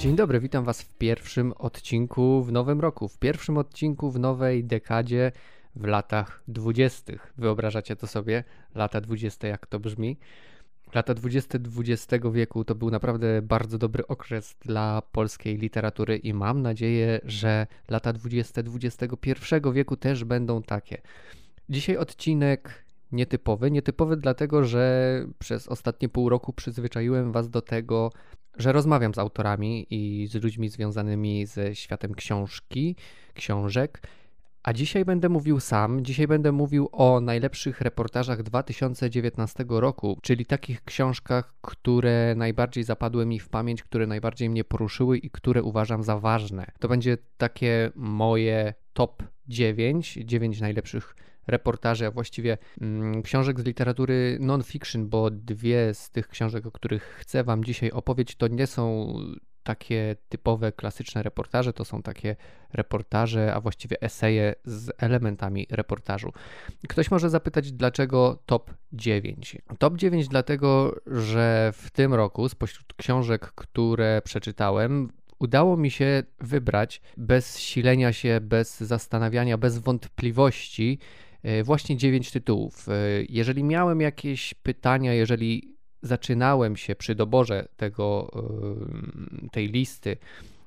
Dzień dobry, witam Was w pierwszym odcinku w nowym roku, w pierwszym odcinku w nowej dekadzie w latach dwudziestych. Wyobrażacie to sobie? Lata dwudzieste, jak to brzmi? Lata dwudzieste XX wieku to był naprawdę bardzo dobry okres dla polskiej literatury i mam nadzieję, że lata dwudzieste XXI wieku też będą takie. Dzisiaj odcinek nietypowy. Nietypowy dlatego, że przez ostatnie pół roku przyzwyczaiłem Was do tego, że rozmawiam z autorami i z ludźmi związanymi ze światem książki, książek. A dzisiaj będę mówił sam. Dzisiaj będę mówił o najlepszych reportażach 2019 roku, czyli takich książkach, które najbardziej zapadły mi w pamięć, które najbardziej mnie poruszyły i które uważam za ważne. To będzie takie moje top 9, 9 najlepszych reportaży, a właściwie mm, książek z literatury non-fiction, bo dwie z tych książek, o których chcę Wam dzisiaj opowiedzieć, to nie są takie typowe, klasyczne reportaże, to są takie reportaże, a właściwie eseje z elementami reportażu. Ktoś może zapytać, dlaczego top 9? Top 9 dlatego, że w tym roku spośród książek, które przeczytałem, udało mi się wybrać bez silenia się, bez zastanawiania, bez wątpliwości właśnie 9 tytułów. E, jeżeli miałem jakieś pytania, jeżeli zaczynałem się przy doborze tego, tej listy,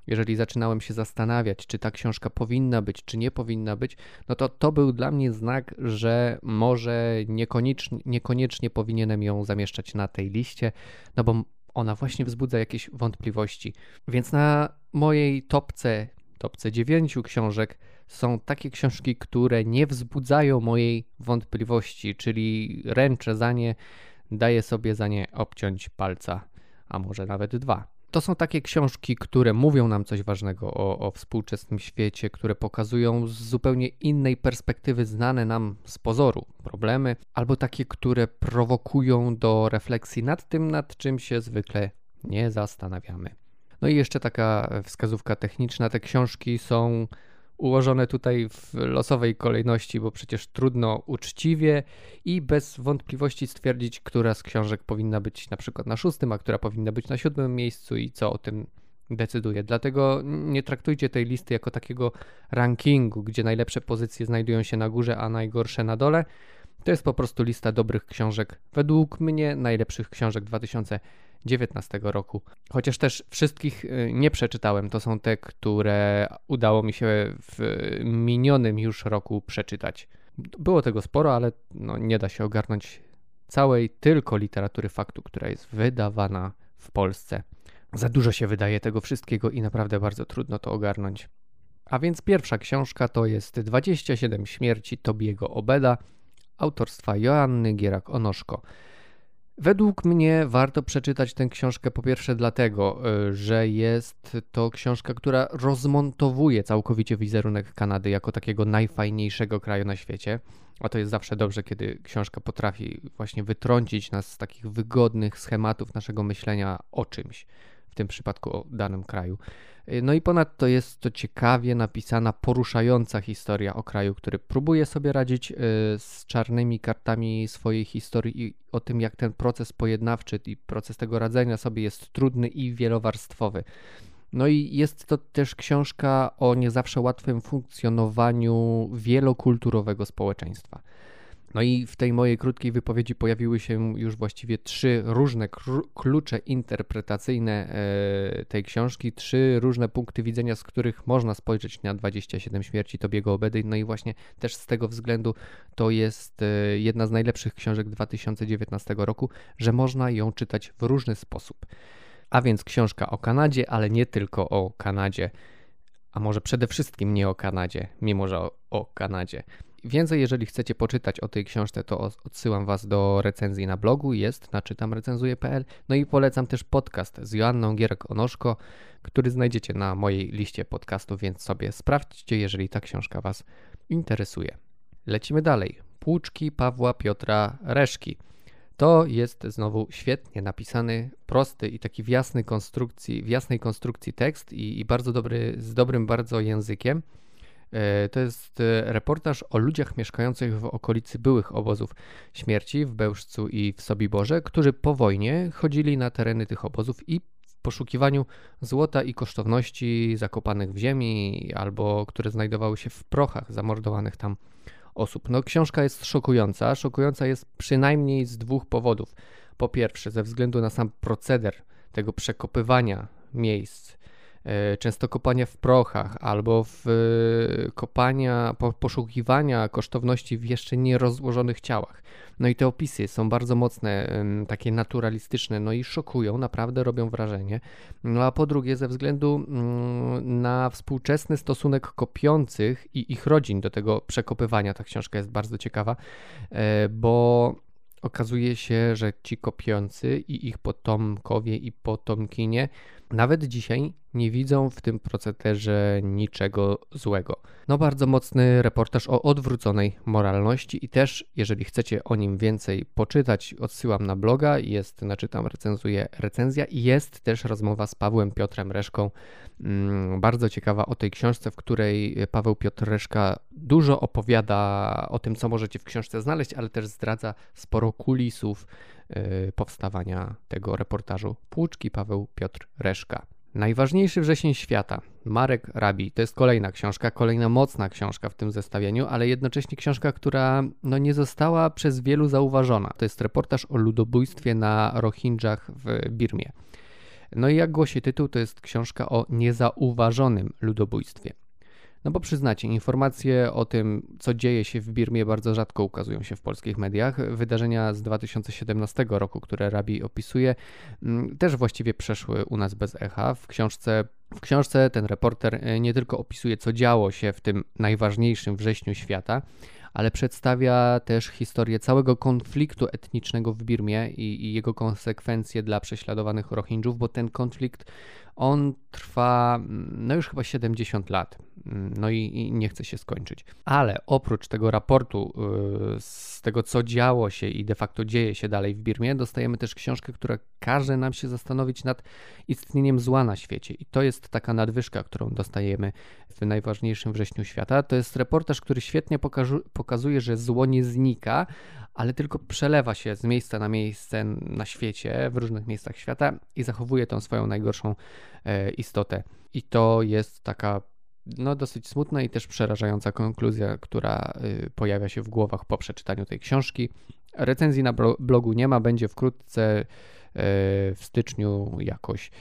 jeżeli zaczynałem się zastanawiać, czy ta książka powinna być, czy nie powinna być, no to to był dla mnie znak, że może niekoniecznie, niekoniecznie powinienem ją zamieszczać na tej liście, no bo ona właśnie wzbudza jakieś wątpliwości. Więc na mojej topce, topce dziewięciu książek są takie książki, które nie wzbudzają mojej wątpliwości, czyli ręczę za nie, daję sobie za nie obciąć palca, a może nawet dwa. To są takie książki, które mówią nam coś ważnego o, o, współczesnym świecie, które pokazują z zupełnie innej perspektywy znane nam z pozoru problemy, albo takie, które prowokują do refleksji nad tym, nad czym się zwykle nie zastanawiamy. No i jeszcze taka wskazówka techniczna: te książki są ułożone tutaj w losowej kolejności, bo przecież trudno uczciwie i bez wątpliwości stwierdzić, która z książek powinna być na przykład na szóstym, a która powinna być na siódmym miejscu i co o tym decyduje. Dlatego nie traktujcie tej listy jako takiego rankingu, gdzie najlepsze pozycje znajdują się na górze, a najgorsze na dole. To jest po prostu lista dobrych książek, według mnie najlepszych książek 2019 roku. Chociaż też wszystkich y, nie przeczytałem, to są te, które udało mi się w minionym już roku przeczytać. Było tego sporo, ale no, nie da się ogarnąć całej tylko literatury faktu, która jest wydawana w Polsce. Za dużo się wydaje tego wszystkiego i naprawdę bardzo trudno to ogarnąć. A więc pierwsza książka to jest 27 śmierci Tobiego Obeda autorstwa Joanny Gierak-Onoszko. Według mnie warto przeczytać tę książkę po pierwsze dlatego, y, że jest to książka, która rozmontowuje całkowicie wizerunek Kanady jako takiego najfajniejszego kraju na świecie. A to jest zawsze dobrze, kiedy książka potrafi właśnie wytrącić nas z takich wygodnych schematów naszego myślenia o czymś, w tym przypadku o danym kraju. No i ponadto jest to ciekawie napisana, poruszająca historia o kraju, który próbuje sobie radzić y, z czarnymi kartami swojej historii i o tym, jak ten proces pojednawczy i proces tego radzenia sobie jest trudny i wielowarstwowy. No i jest to też książka o nie zawsze łatwym funkcjonowaniu wielokulturowego społeczeństwa. No i w tej mojej krótkiej wypowiedzi pojawiły się już właściwie trzy różne klucze interpretacyjne e, tej książki, trzy różne punkty widzenia, z których można spojrzeć na 27 śmierci Tobiego Obedy. No i właśnie też z tego względu to jest e, jedna z najlepszych książek 2019 roku, że można ją czytać w różny sposób. A więc książka o Kanadzie, ale nie tylko o Kanadzie, a może przede wszystkim nie o Kanadzie, mimo że o, o Kanadzie. Więcej, jeżeli chcecie poczytać o tej książce, to odsyłam Was do recenzji na blogu, jest na czytamrecenzuje.pl. No i polecam też podcast z Joanną Gierek-Onoszko, który znajdziecie na mojej liście podcastów, więc sobie sprawdźcie, jeżeli ta książka Was interesuje. Lecimy dalej. Płuczki Pawła Piotra Reszki. To jest znowu świetnie napisany, prosty i taki w, jasnej konstrukcji, w jasnej konstrukcji tekst i, i bardzo dobry, z dobrym bardzo językiem. E, to jest e, reportaż o ludziach mieszkających w okolicy byłych obozów śmierci w Bełżcu i w Sobiborze, którzy po wojnie chodzili na tereny tych obozów i poszukiwaniu złota i kosztowności zakopanych w ziemi albo które znajdowały się w prochach zamordowanych tam osób. No, książka jest szokująca. Szokująca jest przynajmniej z dwóch powodów. Po pierwsze, ze względu na sam proceder tego przekopywania miejsc, często kopania w prochach albo w e, kopania, poszukiwania kosztowności w jeszcze nierozłożonych ciałach. No i te opisy są bardzo mocne, takie naturalistyczne, no i szokują, naprawdę robią wrażenie. No a po drugie, ze względu mm, na współczesny stosunek kopiących i ich rodzin do tego przekopywania, ta książka jest bardzo ciekawa, e, bo okazuje się, że ci kopiący i ich potomkowie i potomkinie nawet dzisiaj nie widzą w tym procederze niczego złego. No bardzo mocny reportaż o odwróconej moralności i też, jeżeli chcecie o nim więcej poczytać, odsyłam na bloga, jest, znaczy tam recenzuje recenzja i jest też rozmowa z Pawłem Piotrem Reszką, mm, bardzo ciekawa o tej książce, w której Paweł Piotr Reszka dużo opowiada o tym, co możecie w książce znaleźć, ale też zdradza sporo kulisów powstawania tego reportażu. Płuczki Paweł Piotr Reszka. Najważniejszy wrzesień świata. Marek Rabi. To jest kolejna książka, kolejna mocna książka w tym zestawieniu, ale jednocześnie książka, która no, nie została przez wielu zauważona. To jest reportaż o ludobójstwie na Rohingjach w Birmie. No i jak głosi tytuł, to jest książka o niezauważonym ludobójstwie. No bo przyznacie, informacje o tym, co dzieje się w Birmie, bardzo rzadko ukazują się w polskich mediach. Wydarzenia z 2017 roku, które Rabi opisuje, mm, też właściwie przeszły u nas bez echa. W książce, w książce ten reporter e, nie tylko opisuje, co działo się w tym najważniejszym wrześniu świata, ale przedstawia też historię całego konfliktu etnicznego w Birmie i, i jego konsekwencje dla prześladowanych Rohingjów, bo ten konflikt on trwa mm, no już chyba 70 lat. Mm, no i, i, nie chce się skończyć. Ale oprócz tego raportu yy, z tego, co działo się i de facto dzieje się dalej w Birmie, dostajemy też książkę, która każe nam się zastanowić nad istnieniem zła na świecie. I to jest taka nadwyżka, którą dostajemy w najważniejszym wrześniu świata. To jest reportaż, który świetnie pokazuje, że zło nie znika, ale tylko przelewa się z miejsca na miejsce na świecie, w różnych miejscach świata i zachowuje tą swoją najgorszą e, istotę. I to jest taka no, dosyć smutna i też przerażająca konkluzja, która y, pojawia się w głowach po przeczytaniu tej książki. Recenzji na blogu nie ma, będzie wkrótce y, w styczniu jakoś,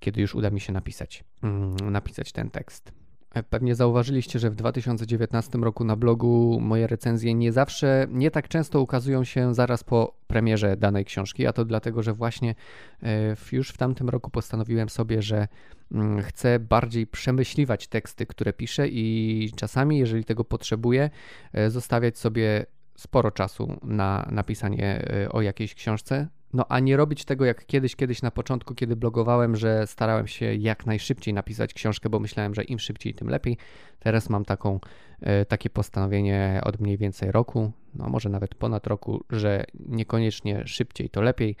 kiedy już uda mi się napisać, mm, napisać ten tekst. E, pewnie zauważyliście, że w 2019 roku na blogu moje recenzje nie zawsze, nie tak często ukazują się zaraz po premierze danej książki, a to dlatego, że właśnie e, już w tamtym roku postanowiłem sobie, że mm, chcę bardziej przemyśliwać teksty, które piszę i czasami, jeżeli tego potrzebuję, e, zostawiać sobie sporo czasu na napisanie o jakiejś książce, no a nie robić tego jak kiedyś, kiedyś na początku, kiedy blogowałem, że starałem się jak najszybciej napisać książkę, bo myślałem, że im szybciej, tym lepiej. Teraz mam taką, e, takie postanowienie od mniej więcej roku, no może nawet ponad roku, że niekoniecznie szybciej to lepiej,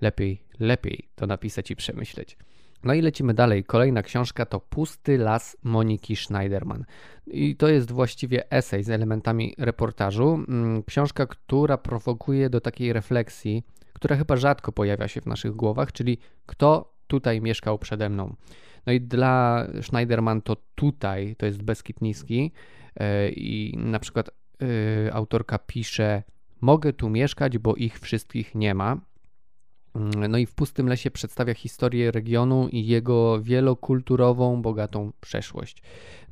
lepiej, lepiej to napisać i przemyśleć. No i lecimy dalej. Kolejna książka to Pusty las Moniki Schneiderman. I to jest właściwie esej z elementami reportażu. Mm, książka, która prowokuje do takiej refleksji która chyba rzadko pojawia się w naszych głowach, czyli kto tutaj mieszkał przede mną. No i dla Schneiderman to tutaj to jest Beskid Niski e, i na przykład e, autorka pisze mogę tu mieszkać, bo ich wszystkich nie ma. Mm, no i w Pustym Lesie przedstawia historię regionu i jego wielokulturową, bogatą przeszłość.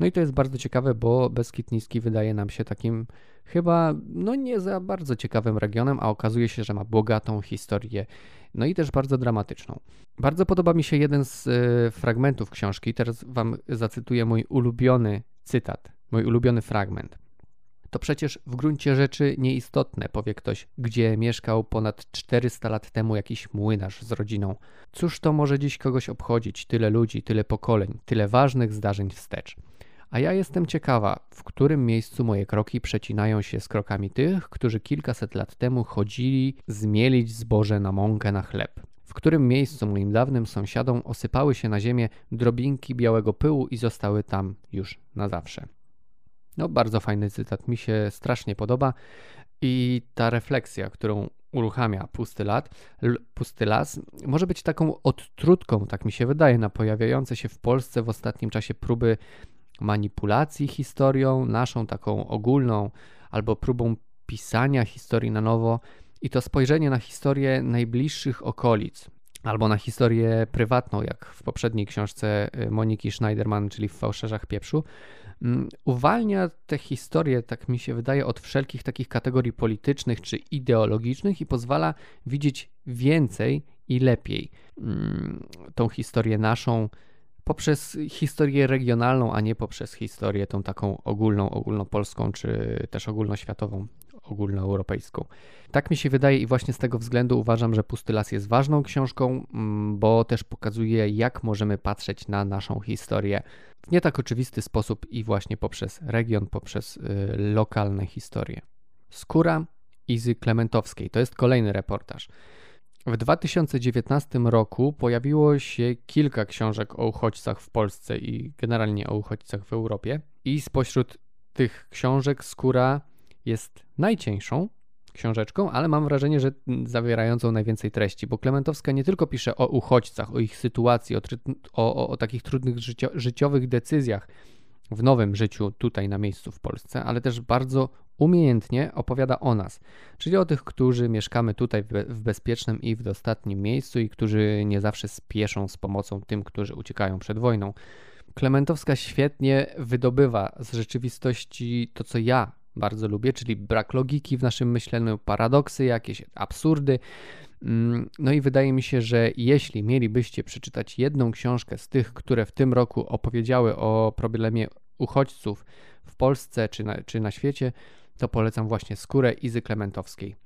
No i to jest bardzo ciekawe, bo Beskid Niski wydaje nam się takim chyba no nie za bardzo ciekawym regionem, a okazuje się, że ma bogatą historię, no i też bardzo dramatyczną. Bardzo podoba mi się jeden z y, fragmentów książki, teraz wam zacytuję mój ulubiony cytat, mój ulubiony fragment. To przecież w gruncie rzeczy nieistotne, powie ktoś, gdzie mieszkał ponad 400 lat temu jakiś młynarz z rodziną. Cóż to może dziś kogoś obchodzić? Tyle ludzi, tyle pokoleń, tyle ważnych zdarzeń wstecz. A ja jestem ciekawa, w którym miejscu moje kroki przecinają się z krokami tych, którzy kilkaset lat temu chodzili zmielić zboże na mąkę na chleb. W którym miejscu moim dawnym sąsiadom osypały się na ziemię drobinki białego pyłu i zostały tam już na zawsze. No, bardzo fajny cytat, mi się strasznie podoba. I ta refleksja, którą uruchamia pusty, lat, pusty las, może być taką odtrutką, tak mi się wydaje, na pojawiające się w Polsce w ostatnim czasie próby manipulacji historią, naszą taką ogólną, albo próbą pisania historii na nowo. I to spojrzenie na historię najbliższych okolic, albo na historię prywatną, jak w poprzedniej książce y, Moniki Schneiderman, czyli w Fałszerzach Pieprzu, uwalnia tę historię, tak mi się wydaje, od wszelkich takich kategorii politycznych czy ideologicznych i pozwala widzieć więcej i lepiej mm, tą historię naszą poprzez historię regionalną, a nie poprzez historię tą taką ogólną, ogólnopolską czy też ogólnoświatową ogólnoeuropejską. Tak mi się wydaje i właśnie z tego względu uważam, że Pusty Las jest ważną książką, mm, bo też pokazuje, jak możemy patrzeć na naszą historię w nie tak oczywisty sposób i właśnie poprzez region, poprzez y, lokalne historie. Skóra Izy Klementowskiej to jest kolejny reportaż. W 2019 roku pojawiło się kilka książek o uchodźcach w Polsce i generalnie o uchodźcach w Europie. I spośród tych książek Skóra jest najcieńszą książeczką, ale mam wrażenie, że zawierającą najwięcej treści, bo Klementowska nie tylko pisze o uchodźcach, o ich sytuacji, o, o, o takich trudnych życio, życiowych decyzjach w nowym życiu tutaj na miejscu w Polsce, ale też bardzo umiejętnie opowiada o nas, czyli o tych, którzy mieszkamy tutaj w bezpiecznym i w dostatnim miejscu i którzy nie zawsze spieszą z pomocą tym, którzy uciekają przed wojną. Klementowska świetnie wydobywa z rzeczywistości to, co ja bardzo lubię, czyli brak logiki w naszym myśleniu, paradoksy, jakieś absurdy. Mm, no i wydaje mi się, że jeśli mielibyście przeczytać jedną książkę z tych, które w tym roku opowiedziały o problemie uchodźców w Polsce czy na, czy na świecie, to polecam właśnie Skórę Izy Klementowskiej.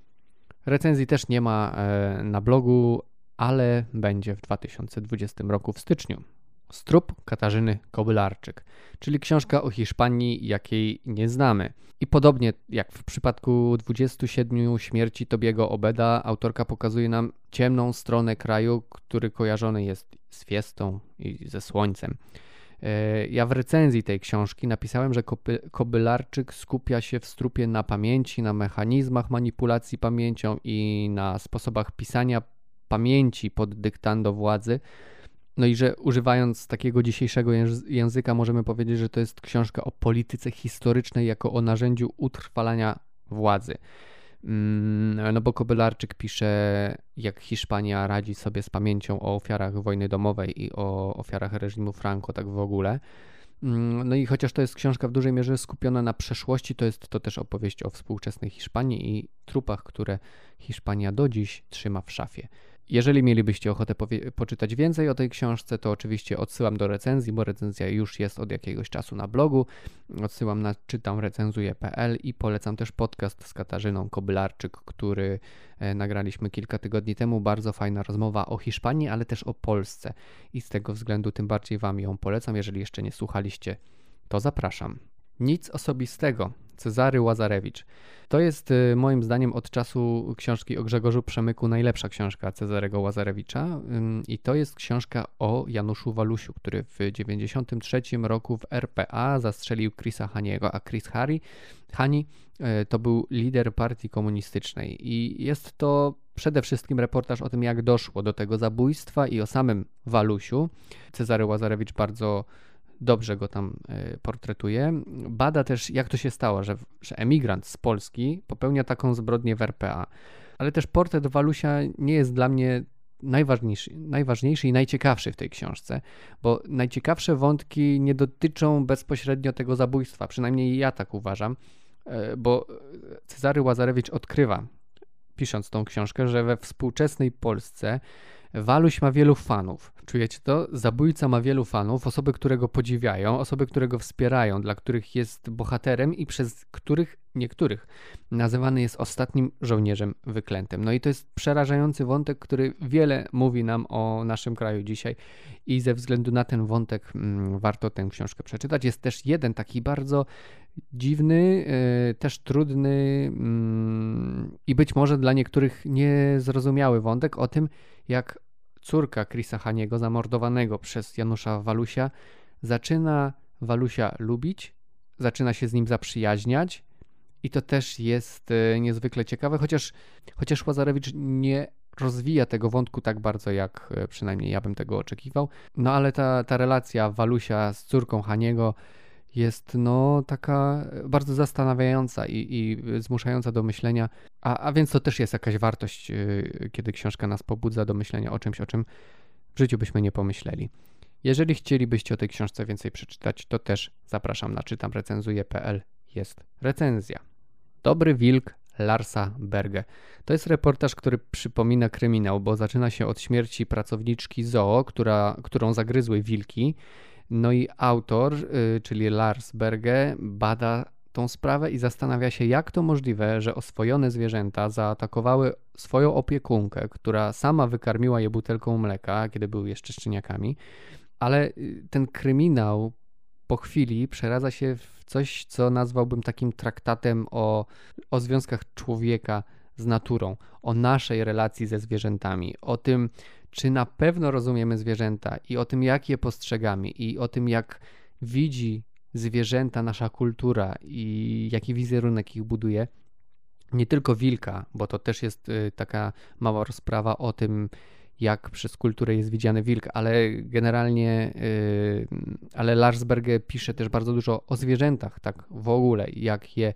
Recenzji też nie ma e, na blogu, ale będzie w 2020 roku w styczniu. Strup Katarzyny Kobylarczyk, czyli książka o Hiszpanii, jakiej nie znamy. I podobnie jak w przypadku 27 śmierci Tobiego Obeda, autorka pokazuje nam ciemną stronę kraju, który kojarzony jest z fiestą i ze słońcem. E, ja w recenzji tej książki napisałem, że Kobylarczyk skupia się w strupie na pamięci, na mechanizmach manipulacji pamięcią i na sposobach pisania pamięci pod dyktando władzy no i że używając takiego dzisiejszego języka możemy powiedzieć, że to jest książka o polityce historycznej jako o narzędziu utrwalania władzy. Mm, no bo Kobylarczyk pisze, jak Hiszpania radzi sobie z pamięcią o ofiarach wojny domowej i o ofiarach reżimu Franco, tak w ogóle. Mm, no i chociaż to jest książka w dużej mierze skupiona na przeszłości, to jest to też opowieść o współczesnej Hiszpanii i trupach, które Hiszpania do dziś trzyma w szafie. Jeżeli mielibyście ochotę poczytać więcej o tej książce, to oczywiście odsyłam do recenzji, bo recenzja już jest od jakiegoś czasu na blogu. Odsyłam na czytamrecenzuję.pl i polecam też podcast z Katarzyną Kobylarczyk, który e, nagraliśmy kilka tygodni temu. Bardzo fajna rozmowa o Hiszpanii, ale też o Polsce i z tego względu tym bardziej Wam ją polecam. Jeżeli jeszcze nie słuchaliście, to zapraszam. Nic osobistego. Cezary Łazarewicz. To jest y, moim zdaniem od czasu książki o Grzegorzu Przemyku najlepsza książka Cezarego Łazarewicza i to jest książka o Januszu Walusiu, który w 1993 roku w RPA zastrzelił Chrisa Haniego, a Chris Hani, Hani to był lider partii komunistycznej i jest to przede wszystkim reportaż o tym, jak doszło do tego zabójstwa i o samym Walusiu. Cezary Łazarewicz bardzo dobrze go tam e, portretuje. Bada też, jak to się stało, że, że emigrant z Polski popełnia taką zbrodnię w RPA. Ale też portret Walusia nie jest dla mnie najważniejszy, najważniejszy i najciekawszy w tej książce, bo najciekawsze wątki nie dotyczą bezpośrednio tego zabójstwa, przynajmniej ja tak uważam, e, bo Cezary Łazarewicz odkrywa, pisząc tą książkę, że we współczesnej Polsce Waluś ma wielu fanów. Czujecie to? Zabójca ma wielu fanów, osoby, które go podziwiają, osoby, które go wspierają, dla których jest bohaterem i przez których niektórych nazywany jest ostatnim żołnierzem wyklętym. No i to jest przerażający wątek, który wiele mówi nam o naszym kraju dzisiaj i ze względu na ten wątek mm, warto tę książkę przeczytać. Jest też jeden taki bardzo dziwny, yy, też trudny yy, i być może dla niektórych niezrozumiały wątek o tym, jak córka Chrisa Haniego, zamordowanego przez Janusza Walusia, zaczyna Walusia lubić, zaczyna się z nim zaprzyjaźniać I to też jest e, niezwykle ciekawe, chociaż, chociaż Łazarewicz nie rozwija tego wątku tak bardzo, jak e, przynajmniej ja bym tego oczekiwał. No ale ta, ta relacja Walusia z córką Haniego jest no taka bardzo zastanawiająca i, i zmuszająca do myślenia, a, a więc to też jest jakaś wartość, e, kiedy książka nas pobudza do myślenia o czymś, o czym w życiu byśmy nie pomyśleli. Jeżeli chcielibyście o tej książce więcej przeczytać, to też zapraszam na czytamrecenzuje.pl. Jest recenzja. Dobry Wilk Larsa Berge. To jest reportaż, który przypomina kryminał, bo zaczyna się od śmierci pracowniczki zoo, która, którą zagryzły wilki. No i autor, yy, czyli Lars Berge, bada tą sprawę i zastanawia się, jak to możliwe, że oswojone zwierzęta zaatakowały swoją opiekunkę, która sama wykarmiła je butelką mleka, kiedy były jeszcze szczeniakami. Ale y, ten kryminał po chwili przeradza się w coś, co nazwałbym takim traktatem o, o związkach człowieka z naturą, o naszej relacji ze zwierzętami, o tym, czy na pewno rozumiemy zwierzęta i o tym, jak je postrzegamy, i o tym, jak widzi zwierzęta nasza kultura i jaki wizerunek ich buduje. Nie tylko wilka, bo to też jest y, taka mała rozprawa o tym, jak przez kulturę jest widziany wilk, ale generalnie, yy, ale Larsberg pisze też bardzo dużo o zwierzętach, tak w ogóle, jak je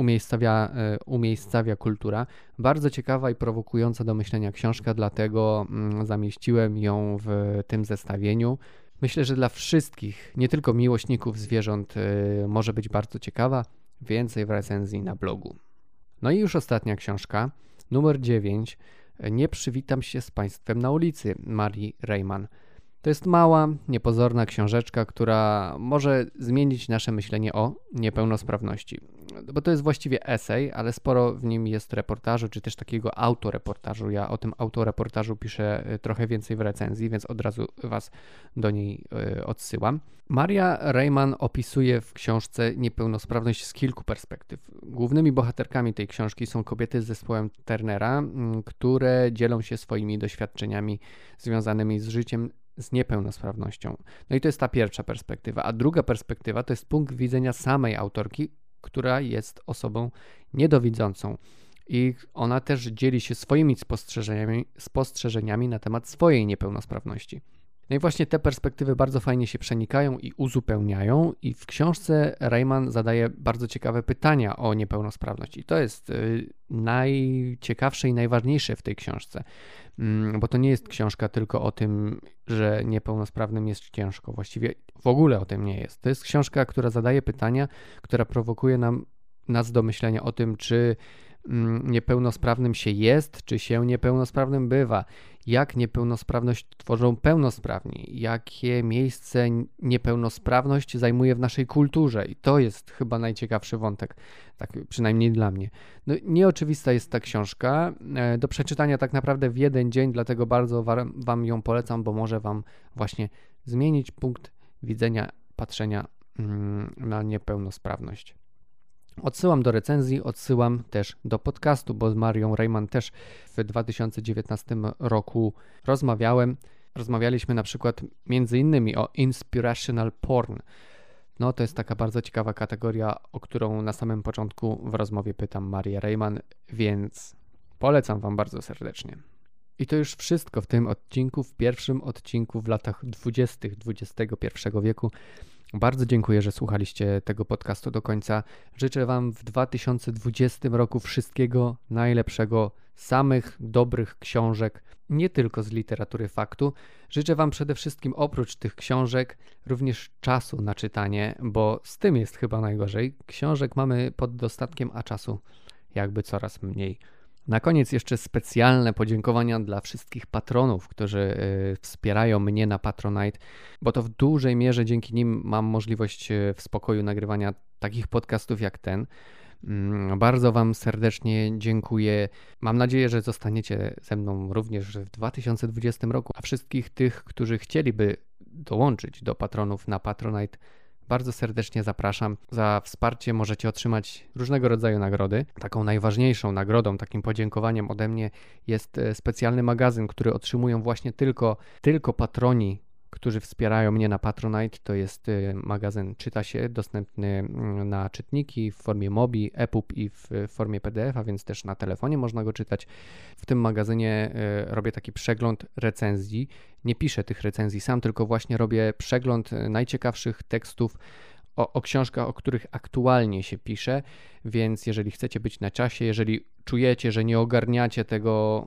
umiejscawia, yy, umiejscawia kultura. Bardzo ciekawa i prowokująca do myślenia książka, dlatego yy, zamieściłem ją w tym zestawieniu. Myślę, że dla wszystkich, nie tylko miłośników zwierząt, yy, może być bardzo ciekawa. Więcej w recenzji na blogu. No i już ostatnia książka, numer 9 nie przywitam się z Państwem na ulicy Marii Reimann. To jest mała, niepozorna książeczka, która może zmienić nasze myślenie o niepełnosprawności. Bo to jest właściwie esej, ale sporo w nim jest reportażu, czy też takiego autoreportażu. Ja o tym autoreportażu piszę e, trochę więcej w recenzji, więc od razu Was do niej e, odsyłam. Maria Reimann opisuje w książce niepełnosprawność z kilku perspektyw. Głównymi bohaterkami tej książki są kobiety z zespołem Turnera, które dzielą się swoimi doświadczeniami związanymi z życiem z niepełnosprawnością. No i to jest ta pierwsza perspektywa. A druga perspektywa to jest punkt widzenia samej autorki, która jest osobą niedowidzącą. I ona też dzieli się swoimi spostrzeżeniami, spostrzeżeniami na temat swojej niepełnosprawności. No i właśnie te perspektywy bardzo fajnie się przenikają i uzupełniają, i w książce Rayman zadaje bardzo ciekawe pytania o niepełnosprawność. I to jest y, najciekawsze i najważniejsze w tej książce, mm, bo to nie jest książka tylko o tym, że niepełnosprawnym jest ciężko. Właściwie w ogóle o tym nie jest. To jest książka, która zadaje pytania, która prowokuje nam, nas do myślenia o tym, czy niepełnosprawnym się jest, czy się niepełnosprawnym bywa, jak niepełnosprawność tworzą pełnosprawni, jakie miejsce niepełnosprawność zajmuje w naszej kulturze. I to jest chyba najciekawszy wątek, tak przynajmniej dla mnie. No, nieoczywista jest ta książka. E, do przeczytania tak naprawdę w jeden dzień, dlatego bardzo Wam ją polecam, bo może Wam właśnie zmienić punkt widzenia, patrzenia mm, na niepełnosprawność. Odsyłam do recenzji, odsyłam też do podcastu, bo z Marią Rayman też w 2019 roku rozmawiałem. Rozmawialiśmy na przykład między innymi o inspirational porn. No to jest taka bardzo ciekawa kategoria, o którą na samym początku w rozmowie pytam Marię Rayman, więc polecam Wam bardzo serdecznie. I to już wszystko w tym odcinku, w pierwszym odcinku w latach 20. XXI wieku. Bardzo dziękuję, że słuchaliście tego podcastu do końca. Życzę Wam w 2020 roku wszystkiego najlepszego, samych dobrych książek, nie tylko z literatury faktu. Życzę Wam przede wszystkim oprócz tych książek również czasu na czytanie, bo z tym jest chyba najgorzej. Książek mamy pod dostatkiem, a czasu jakby coraz mniej. Na koniec jeszcze specjalne podziękowania dla wszystkich patronów, którzy y, wspierają mnie na Patronite, bo to w dużej mierze dzięki nim mam możliwość y, w spokoju nagrywania takich podcastów jak ten. Mm, bardzo Wam serdecznie dziękuję. Mam nadzieję, że zostaniecie ze mną również w 2020 roku, a wszystkich tych, którzy chcieliby dołączyć do patronów na Patronite, bardzo serdecznie zapraszam. Za wsparcie możecie otrzymać różnego rodzaju nagrody. Taką najważniejszą nagrodą, takim podziękowaniem ode mnie jest e, specjalny magazyn, który otrzymują właśnie tylko, tylko patroni którzy wspierają mnie na Patronite. To jest y, magazyn Czyta się, dostępny mm, na czytniki w formie MOBI, EPUB i w formie PDF, a więc też na telefonie można go czytać. W tym magazynie y, robię taki przegląd recenzji. Nie piszę tych recenzji sam, tylko właśnie robię przegląd y, najciekawszych tekstów o, o, książkach, o których aktualnie się pisze, więc jeżeli chcecie być na czasie, jeżeli czujecie, że nie ogarniacie tego,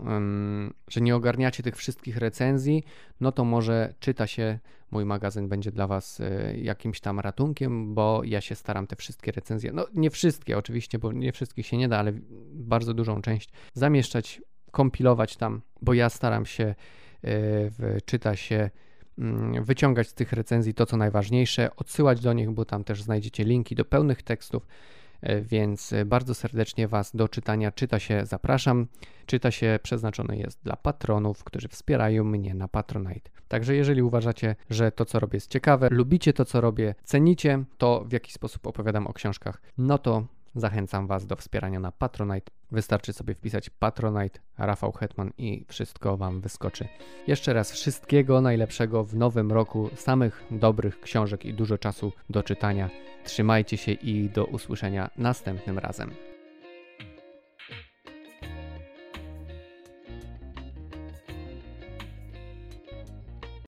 że nie ogarniacie tych wszystkich recenzji, no to może czyta się, mój magazyn będzie dla Was y, jakimś tam ratunkiem, bo ja się staram te wszystkie recenzje, no nie wszystkie oczywiście, bo nie wszystkich się nie da, ale bardzo dużą część zamieszczać, kompilować tam, bo ja staram się, w, czyta się wyciągać z tych recenzji to, co najważniejsze, odsyłać do nich, bo tam też znajdziecie linki do pełnych tekstów, e, więc bardzo serdecznie Was do czytania czyta się zapraszam. Czyta się przeznaczony jest dla patronów, którzy wspierają mnie na Patronite. Także jeżeli uważacie, że to, co robię jest ciekawe, lubicie to, co robię, cenicie to, w jaki sposób opowiadam o książkach, no to Zachęcam Was do wspierania na Patronite. Wystarczy sobie wpisać Patronite, Rafał Hetman i wszystko Wam wyskoczy. Jeszcze raz wszystkiego najlepszego w nowym roku, samych dobrych książek i dużo czasu do czytania. Trzymajcie się i do usłyszenia następnym razem.